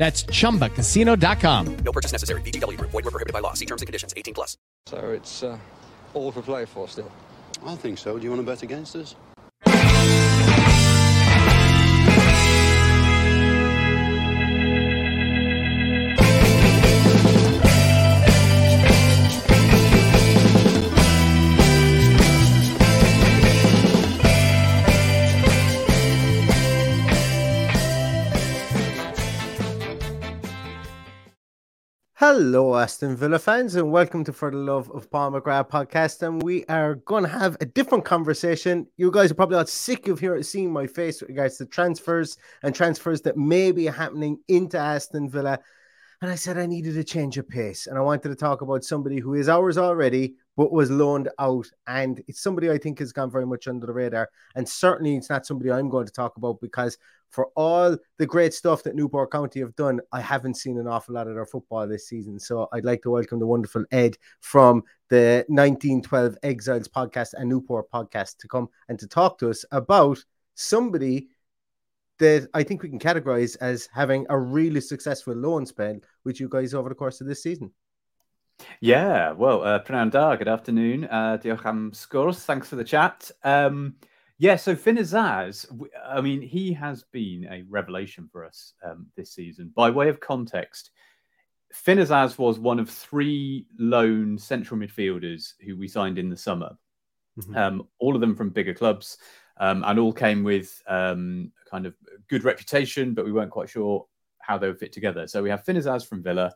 That's chumbacasino.com. No purchase necessary. VGW Group. Void were prohibited by law. See terms and conditions. 18 plus. So it's uh, all for play for still. I think so. Do you want to bet against us? Hello, Aston Villa fans, and welcome to For the Love of Paul McGrath podcast. And we are going to have a different conversation. You guys are probably all sick of hearing seeing my face with regards to transfers and transfers that may be happening into Aston Villa. And I said I needed a change of pace, and I wanted to talk about somebody who is ours already, but was loaned out. And it's somebody I think has gone very much under the radar. And certainly it's not somebody I'm going to talk about because for all the great stuff that Newport County have done, I haven't seen an awful lot of their football this season. So I'd like to welcome the wonderful Ed from the 1912 Exiles podcast and Newport podcast to come and to talk to us about somebody that I think we can categorize as having a really successful loan spell with you guys over the course of this season. Yeah, well, uh, Prynawn da, good afternoon. Uh, diolch am sgwrs. Thanks for the chat. Um, yeah, so Finn Azaz, w- I mean, he has been a revelation for us um, this season. By way of context, Finn Azaz was one of three lone central midfielders who we signed in the summer. Um, all of them from bigger clubs, um, and all came with um, kind of good reputation, but we weren't quite sure how they would fit together. So we have Finn Azaz from Villa,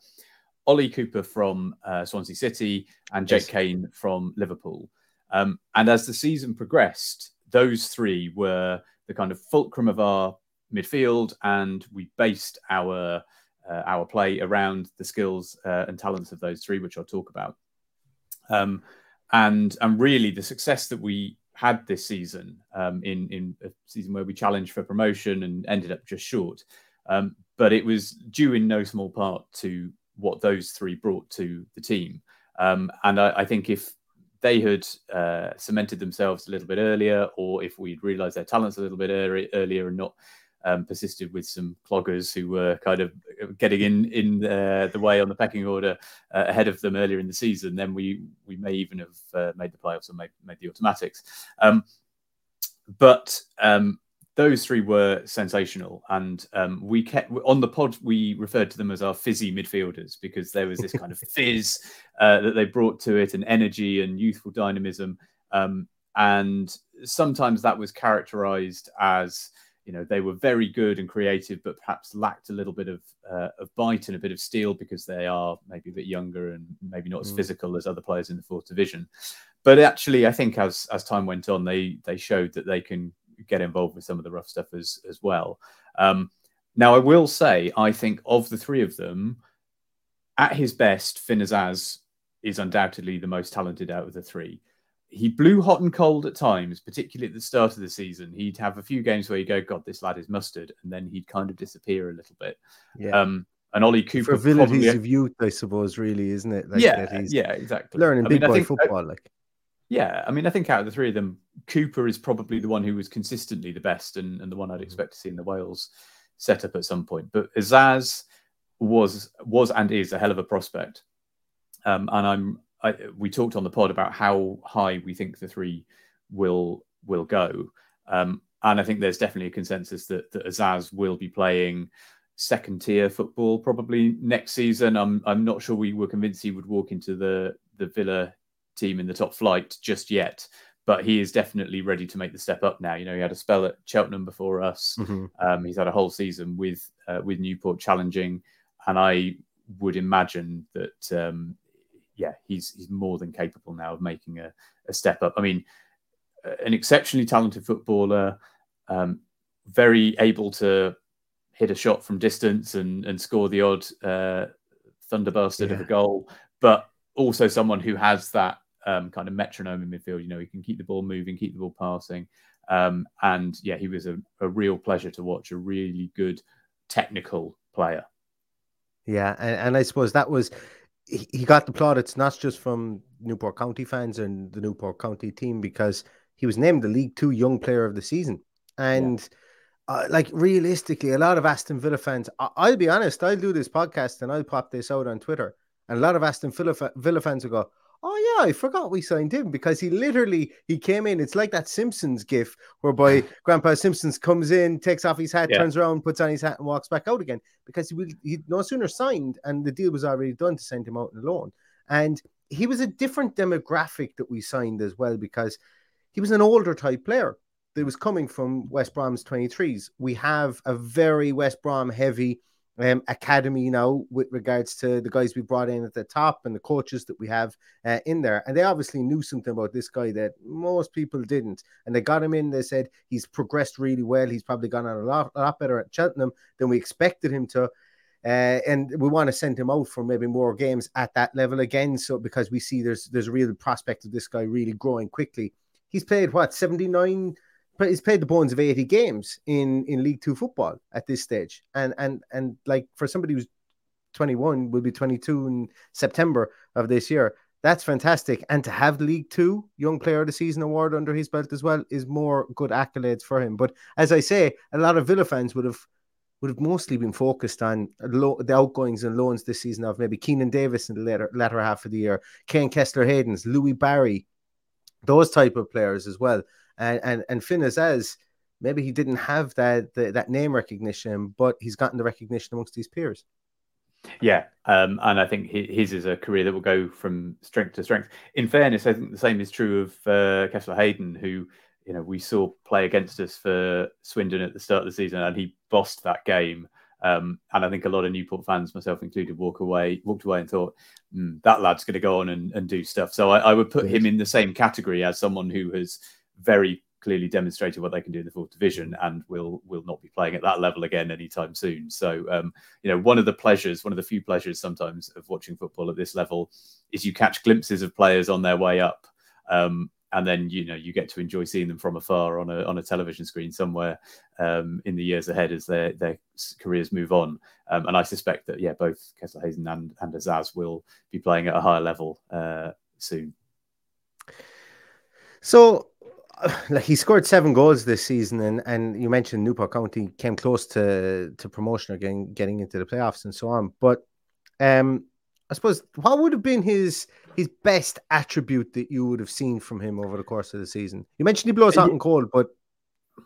Ollie Cooper from uh, Swansea City, and Jake Yes. Cain from Liverpool. Um, and as the season progressed, those three were the kind of fulcrum of our midfield, and we based our uh, our play around the skills uh, and talents of those three, which I'll talk about. Um, and and really, the success that we had this season um, in in a season where we challenged for promotion and ended up just short, um, but it was due in no small part to what those three brought to the team. Um, and I, I think if they had uh, cemented themselves a little bit earlier, or if we'd realised their talents a little bit early, earlier and not um, persisted with some cloggers who were kind of getting in in uh, the way on the pecking order uh, ahead of them earlier in the season, then we we may even have uh, made the playoffs or made, made the automatics. Um, but um, those three were sensational, and um, we kept on the pod. We referred to them as our fizzy midfielders because there was this kind of fizz uh, that they brought to it, and energy and youthful dynamism. Um, and sometimes that was characterized as you know they were very good and creative, but perhaps lacked a little bit of uh, of bite and a bit of steel because they are maybe a bit younger and maybe not as Mm. physical as other players in the fourth division. But actually, I think as as time went on, they they showed that they can get involved with some of the rough stuff as as well. Um, now, I will say, I think of the three of them, at his best, Finn Azaz is undoubtedly the most talented out of the three. He blew hot and cold at times, particularly at the start of the season. He'd have a few games where you go, God, this lad is mustard, and then he'd kind of disappear a little bit. Yeah. Um, and Ollie Cooper frivolities probably, of youth, I suppose, really, isn't it? Like yeah, yeah, exactly. learning I big mean, boy think- uh, football. Like, Yeah, I mean, I think out of the three of them, Cooper is probably the one who was consistently the best and, and the one I'd expect to see in the Wales setup at some point. But Azaz was was and is a hell of a prospect, um, and I'm. I, we talked on the pod about how high we think the three will will go, um, and I think there's definitely a consensus that that Azaz will be playing second tier football probably next season. I'm I'm not sure we were convinced he would walk into the the Villa team in the top flight just yet, but he is definitely ready to make the step up now. You know, he had a spell at Cheltenham before us. Mhm. Um, he's had a whole season with uh, with Newport challenging, and I would imagine that um, yeah, he's he's more than capable now of making a, a step up. I mean, an exceptionally talented footballer, um, very able to hit a shot from distance and and score the odd uh, thunder bastard of a goal, but also someone who has that um, kind of metronome in midfield. You know, he can keep the ball moving, keep the ball passing. Um, and yeah, he was a, a real pleasure to watch, a really good technical player. yeah, and, and I suppose that was he, he got the plaudits not just from Newport County fans and the Newport County team because he was named the League Two Young Player of the Season, and uh, like realistically, a lot of Aston Villa fans. I, I'll be honest, I'll do this podcast and I'll pop this out on Twitter, and a lot of Aston Villa, Villa fans will go. Oh yeah, I forgot we signed him because he literally he came in. It's like that Simpsons gif whereby Grandpa Simpsons comes in, takes off his hat, Yeah. turns around, puts on his hat, and walks back out again because he he no sooner signed and the deal was already done to send him out on loan. And he was a different demographic that we signed as well because he was an older type player that was coming from West Brom's 23s. We have a very West Brom heavy um, academy now with regards to the guys we brought in at the top and the coaches that we have uh, in there. And they obviously knew something about this guy that most people didn't. And they got him in. They said he's progressed really well. He's probably gone on a lot, a lot better at Cheltenham than we expected him to. Uh, and we want to send him out for maybe more games at that level again. So because we see there's there's a real prospect of this guy really growing quickly. He's played what 79 but he's played the bones of 80 games in in League Two football at this stage. And and and like for somebody who's 21, will be 22 in September of this year. That's fantastic. And to have League Two Young Player of the Season award under his belt as well is more good accolades for him. But as I say, a lot of Villa fans would have would have mostly been focused on lo- the outgoings and loans this season of maybe Keinan Davis in the latter latter half of the year, Kaine Kesler Hayden's, Louie Barry, those type of players as well. And and and Finn Azaz, maybe he didn't have that the, that name recognition, but he's gotten the recognition amongst his peers. Yeah, um, and I think his is a career that will go from strength to strength. In fairness, I think the same is true of uh, Kesler Hayden, who you know we saw play against us for Swindon at the start of the season, and he bossed that game. Um, and I think a lot of Newport fans, myself included, walk away, walked away and thought "Hmm, that lad's going to go on and, and do stuff. So I, I would put him in the same category as someone who has very clearly demonstrated what they can do in the fourth division and will will not be playing at that level again anytime soon. So um, you know, one of the pleasures, one of the few pleasures sometimes of watching football at this level is you catch glimpses of players on their way up. Um, and then you know you get to enjoy seeing them from afar on a on a television screen somewhere um, in the years ahead as their their careers move on. Um, and I suspect that yeah, both Kesler Hayden and and Azaz will be playing at a higher level uh, soon. So, like he scored seven goals this season, and and you mentioned Newport County came close to to promotion or getting getting into the playoffs and so on. But um, I suppose what would have been his his best attribute that you would have seen from him over the course of the season? You mentioned he blows hot and cold, but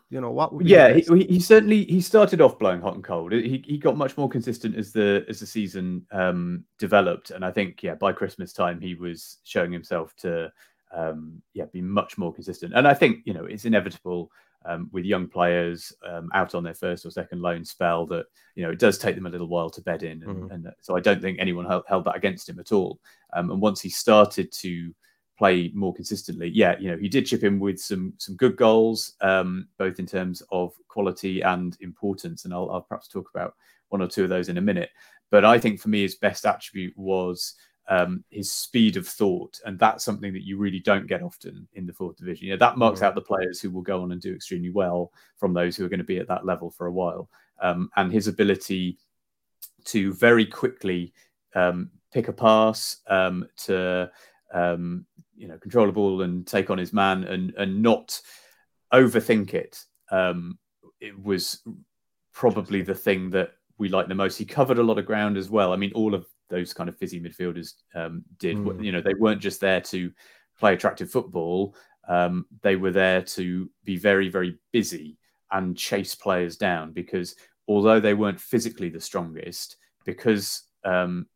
you know what? Would be Yeah, he, he he certainly he started off blowing hot and cold. He he got much more consistent as the as the season um, developed, and I think yeah by Christmas time he was showing himself to um, yeah be much more consistent. And I think you know it's inevitable um, with young players um, out on their first or second loan spell that you know it does take them a little while to bed in, and, Mhm. and so I don't think anyone held, held that against him at all. Um, and once he started to play more consistently. Yeah, you know, he did chip in with some some good goals, um, both in terms of quality and importance, and I'll, I'll perhaps talk about one or two of those in a minute. But I think for me, his best attribute was um, his speed of thought, and that's something that you really don't get often in the fourth division. You know, that marks Mhm. out the players who will go on and do extremely well from those who are going to be at that level for a while. Um, and his ability to very quickly um, pick a pass, um, to um, you know control the ball and take on his man, and and not overthink it. Um, it was probably the thing that we liked the most. He covered a lot of ground as well. I mean, all of those kind of fizzy midfielders um, did. Mm. You know, they weren't just there to play attractive football. Um, they were there to be very, very busy and chase players down because although they weren't physically the strongest, because um,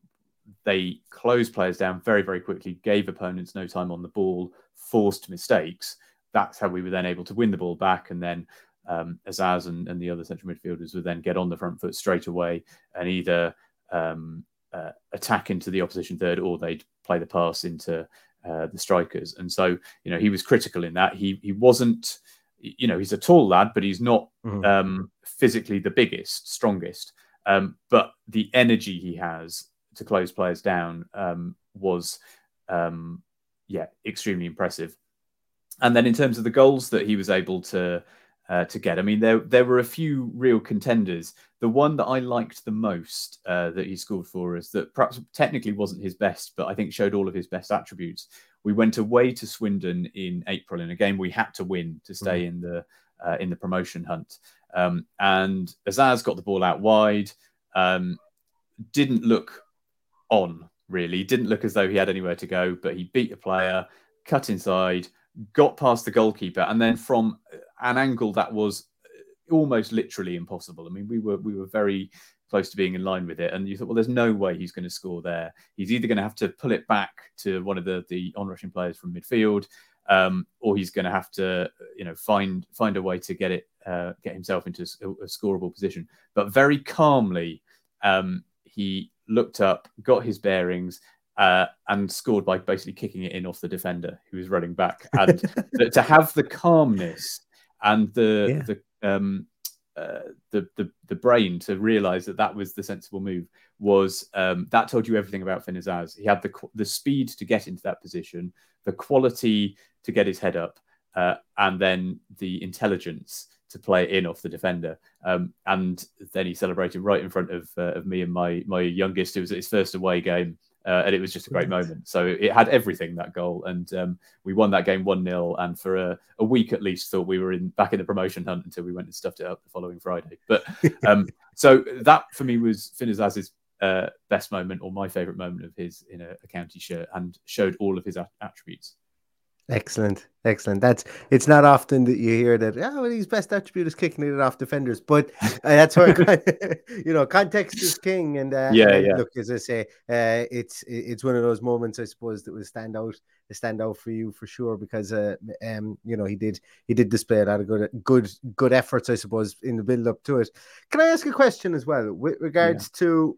they closed players down very, very quickly, gave opponents no time on the ball, forced mistakes. That's how we were then able to win the ball back. And then um, Azaz and, and the other central midfielders would then get on the front foot straight away and either um, uh, attack into the opposition third or they'd play the pass into uh, the strikers. And so, you know, he was critical in that. He he wasn't, you know, he's a tall lad, but he's not Mhm. um, physically the biggest, strongest. Um, but the energy he has to close players down um, was, um, yeah, extremely impressive. And then in terms of the goals that he was able to uh, to get, I mean, there there were a few real contenders. The one that I liked the most uh, that he scored for us, that perhaps technically wasn't his best, but I think showed all of his best attributes. We went away to Swindon in April in a game we had to win to stay in the uh, in the promotion hunt. Um, and Azaz got the ball out wide. Um, didn't look on really. Didn't look as though he had anywhere to go, but he beat a player, cut inside, got past the goalkeeper, and then from an angle that was almost literally impossible. I mean, we were we were very close to being in line with it, and you thought, well, there's no way he's going to score there. He's either going to have to pull it back to one of the the onrushing players from midfield, um, or he's going to have to, you know, find find a way to get it uh, get himself into a, a scoreable position. But very calmly, um, he looked up, got his bearings, uh, and scored by basically kicking it in off the defender who was running back. And to have the calmness and the the um, uh, the, the the brain to realize that that was the sensible move was um, that told you everything about Finn Azaz. He had the the speed to get into that position, the quality to get his head up, uh, and then the intelligence to play in off the defender. Um, and then he celebrated right in front of uh, of me and my my youngest. It was at his first away game. Uh, and it was just a great moment. So it had everything that goal, and um, we won that game one 0 And for a, a week at least, thought we were in back in the promotion hunt until we went and stuffed it up the following Friday. But um, so that for me was Finn Azaz's, uh, best moment or my favourite moment of his in a, a county shirt, and showed all of his a- attributes. Excellent, excellent. That's it's not often that you hear that. Oh, well, his best attribute is kicking it off defenders, but uh, that's where you know context is king. And uh, Yeah, and yeah. Look, as I say, uh, it's it's one of those moments I suppose that will stand out, stand out for you for sure because uh, um, you know he did he did display a lot of good good good efforts I suppose in the build up to it. Can I ask a question as well with regards to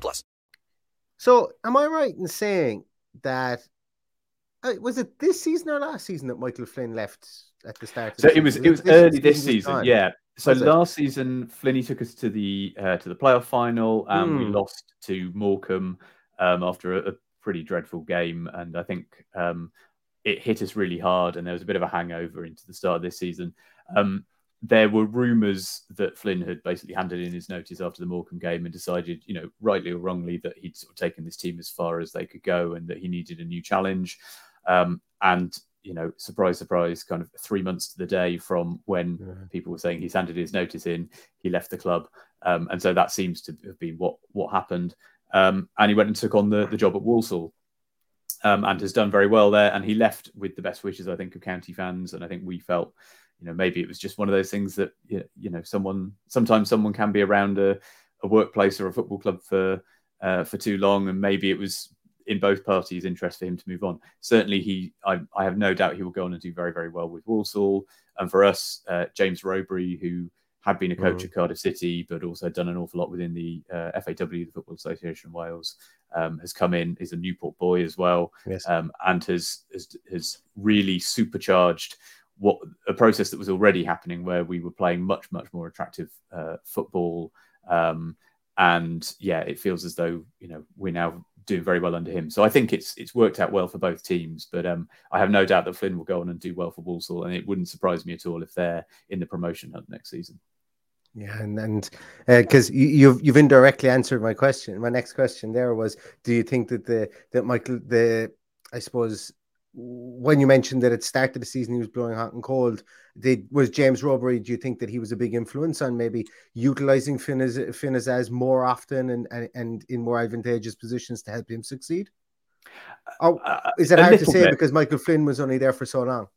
plus. So, am I right in saying that uh, was it this season or last season that Michael Flynn left at the start? Of So the it was season? it was this early this was season, gone? yeah. So Was it? last season, Flinney took us to the uh, to the playoff final, and we Hmm. lost to Morecambe um, after a, a pretty dreadful game. And I think um, it hit us really hard, and there was a bit of a hangover into the start of this season. Um, there were rumours that Flynn had basically handed in his notice after the Morecambe game and decided, you know, rightly or wrongly, that he'd sort of taken this team as far as they could go and that he needed a new challenge. Um, and you know, surprise, surprise, kind of three months to the day from when people were saying he's handed his notice in, he left the club. Um, and so that seems to have been what what happened. Um, and he went and took on the, the job at Walsall um, and has done very well there. And he left with the best wishes, I think, of county fans. And I think we felt, you know, maybe it was just one of those things that you know, someone sometimes someone can be around a, a workplace or a football club for uh, for too long, and maybe it was in both parties' interest for him to move on. Certainly, he I, I have no doubt he will go on and do very very well with Walsall. And for us, uh, James Rowberry, who had been a coach mm. at Cardiff City, but also done an awful lot within the uh, FAW, the Football Association of Wales, um, has come in. Is a Newport boy as well, yes. um, and has, has has really supercharged what a process that was already happening, where we were playing much much more attractive uh, football. Um, and yeah, it feels as though you know we're now doing very well under him. So I think it's it's worked out well for both teams. But um, I have no doubt that Flynn will go on and do well for Walsall, and it wouldn't surprise me at all if they're in the promotion hunt next season. Yeah, and and because uh, you, you've you've indirectly answered my question. My next question there was, do you think that the that Michael the I suppose when you mentioned that at the start of the season he was blowing hot and cold, did was James Rowberry? Do you think that he was a big influence on maybe utilizing Finn Azaz Finn Azaz, as more often and, and and in more advantageous positions to help him succeed? Or uh, is it hard to say bit. because Michael Flynn was only there for so long?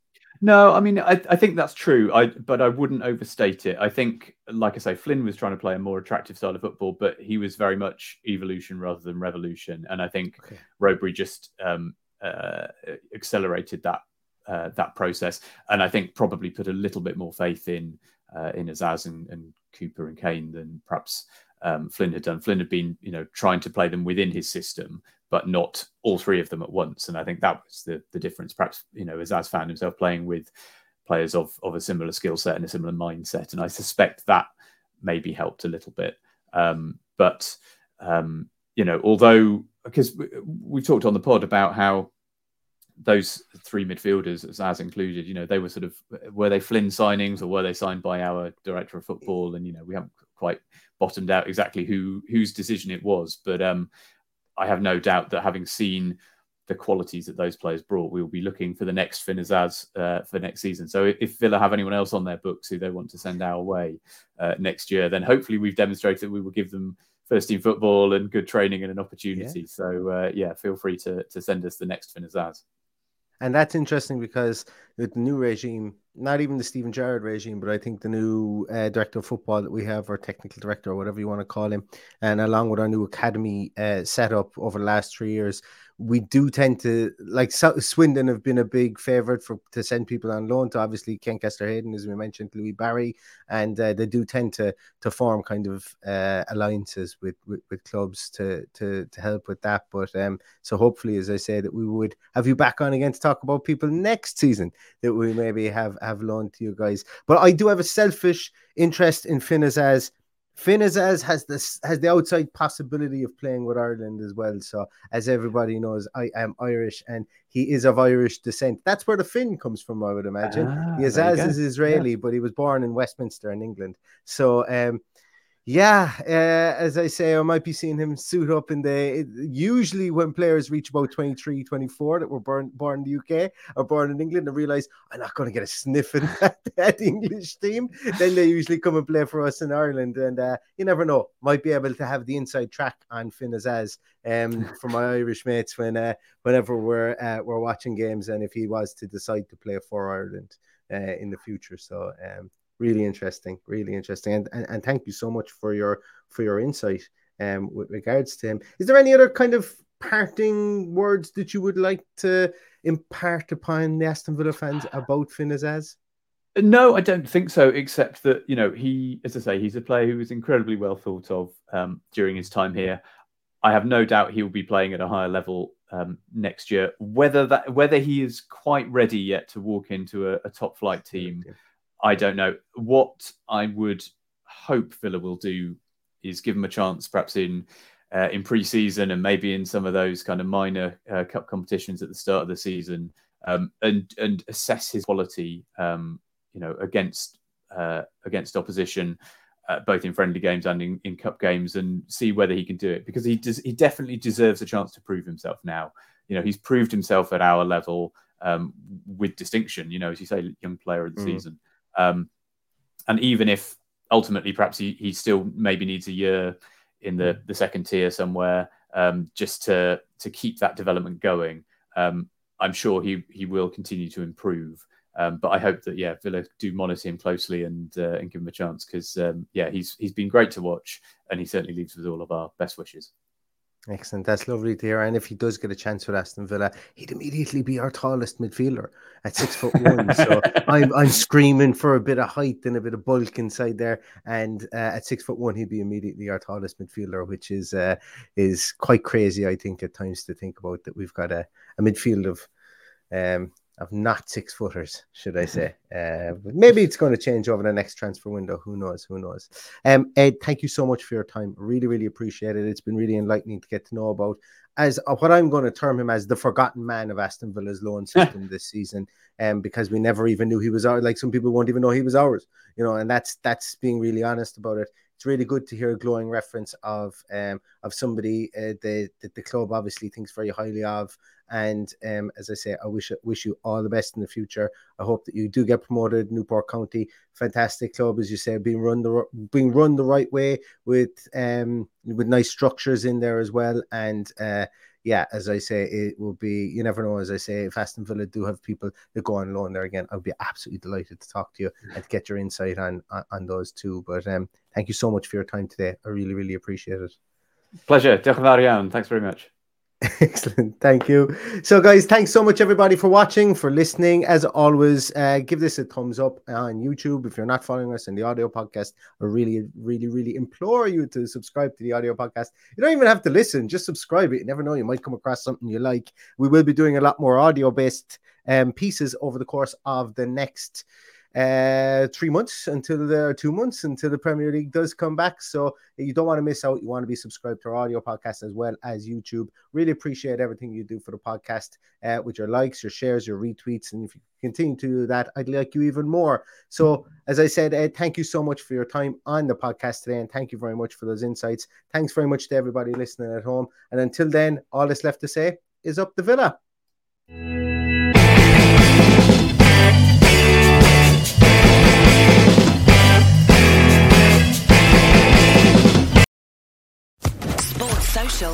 No, I mean, I, I think that's true. I but I wouldn't overstate it. I think, like I say, Flynn was trying to play a more attractive style of football, but he was very much evolution rather than revolution. And I think okay. Rowberry just um, uh, accelerated that uh, that process, and I think probably put a little bit more faith in uh, in Azaz and, and, Cooper and Cain than perhaps um, Flynn had done. Flynn had been, you know, trying to play them within his system, but not all three of them at once. And I think that was the the difference. Perhaps you know, Azaz found himself playing with players of of a similar skill set and a similar mindset, and I suspect that maybe helped a little bit. Um, but um, you know, although because we've talked on the pod about how those three midfielders, Azaz included, you know, they were sort of were they Flynn signings or were they signed by our director of football? And you know, we haven't quite bottomed out exactly who whose decision it was, but um, I have no doubt that having seen the qualities that those players brought, we will be looking for the next Finn Azaz uh, for next season. So if Villa have anyone else on their books who they want to send our way uh, next year, then hopefully we've demonstrated that we will give them first team football and good training and an opportunity. Yeah. So uh, yeah, feel free to to send us the next Finn Azaz. And that's interesting because with the new regime, not even the Steven Gerrard regime, but I think the new uh, director of football that we have, or technical director, or whatever you want to call him, and along with our new academy uh, set up over the last three years, we do tend to like Swindon have been a big favorite for to send people on loan to obviously Kaine Kesler Hayden, as we mentioned, Louie Barry, and uh, they do tend to to form kind of uh, alliances with, with, with clubs to to to help with that. But um, so hopefully, as I say, that we would have you back on again to talk about people next season that we maybe have have loaned to you guys. But I do have a selfish interest in Finn Azaz Finn has this has the outside possibility of playing with Ireland as well. So as everybody knows, I am Irish and he is of Irish descent. That's where the Finn comes from, I would imagine. Ah, Azaz is Israeli, yeah. but he was born in Westminster in England. So um, yeah, uh, as I say, I might be seeing him suit up in the. Usually, when players reach about 23, 24 that were born born in the UK or born in England and realize I'm not going to get a sniff in that, that, English team, then they usually come and play for us in Ireland. And uh, you never know, might be able to have the inside track on Finn Azaz um, for my Irish mates when uh, whenever we're uh, we're watching games and if he was to decide to play for Ireland uh, in the future. So um, really interesting, really interesting, and, and and thank you so much for your for your insight um with regards to him. Is there any other kind of parting words that you would like to impart upon the Aston Villa fans about Finn Azaz? No, I don't think so. Except that you know he, as I say, he's a player who was incredibly well thought of um, during his time here. I have no doubt he will be playing at a higher level um, next year. Whether that whether he is quite ready yet to walk into a, a top flight team. Yeah I don't know. What I would hope Villa will do is give him a chance, perhaps in uh, in pre-season and maybe in some of those kind of minor uh, cup competitions at the start of the season, um, and and assess his quality, um, you know, against uh, against opposition, uh, both in friendly games and in, in cup games, and see whether he can do it because he does. He definitely deserves a chance to prove himself now. You know, he's proved himself at our level um, with distinction. You know, as you say, young player of the mm. season. Um, and even if ultimately, perhaps he, he still maybe needs a year in the, the second tier somewhere um, just to to keep that development going. Um, I'm sure he he will continue to improve. Um, but I hope that yeah, Villa do monitor him closely and uh, and give him a chance because um, yeah, he's he's been great to watch and he certainly leaves with all of our best wishes. Excellent. That's lovely to hear. And if he does get a chance with Aston Villa, he'd immediately be our tallest midfielder at six foot one. so I'm I'm screaming for a bit of height and a bit of bulk inside there. And uh, at six foot one, he'd be immediately our tallest midfielder, which is uh, is quite crazy. I think at times to think about that we've got a, a midfield of um, of not six footers, should I say? Uh, but maybe it's going to change over the next transfer window. Who knows? Who knows? Um, Ed, thank you so much for your time. Really, really appreciate it. It's been really enlightening to get to know about as uh, what I'm going to term him as the forgotten man of Aston Villa's loan system this season, um, because we never even knew he was our. Like some people won't even know he was ours, you know, and that's that's being really honest about it it's really good to hear a glowing reference of um, of somebody uh, that, that the club obviously thinks very highly of. And um, as I say, I wish wish you all the best in the future. I hope that you do get promoted. Newport County, fantastic club, as you say, being run the being run the right way with um with nice structures in there as well. And uh, yeah, as I say, it will be, you never know. As I say, if Aston Villa do have people that go on loan there again, I'd be absolutely delighted to talk to you and to get your insight on, on, on those too. But um, thank you so much for your time today. I really, really appreciate it. Pleasure. Thanks very much. Excellent. Thank you. So, guys, thanks so much, everybody, for watching, for listening. As always, uh, give this a thumbs up on YouTube. If you're not following us in the audio podcast, I really, really, really implore you to subscribe to the audio podcast. You don't even have to listen, just subscribe it. You never know, you might come across something you like. We will be doing a lot more audio based um, pieces over the course of the next uh, three months until the two months until the Premier League does come back. So you don't want to miss out. You want to be subscribed to our audio podcast as well as YouTube. Really appreciate everything you do for the podcast uh, with your likes, your shares, your retweets, and if you continue to do that, I'd like you even more. So as I said, Ed, thank you so much for your time on the podcast today, and thank you very much for those insights. Thanks very much to everybody listening at home. And until then, all that's left to say is up the villa.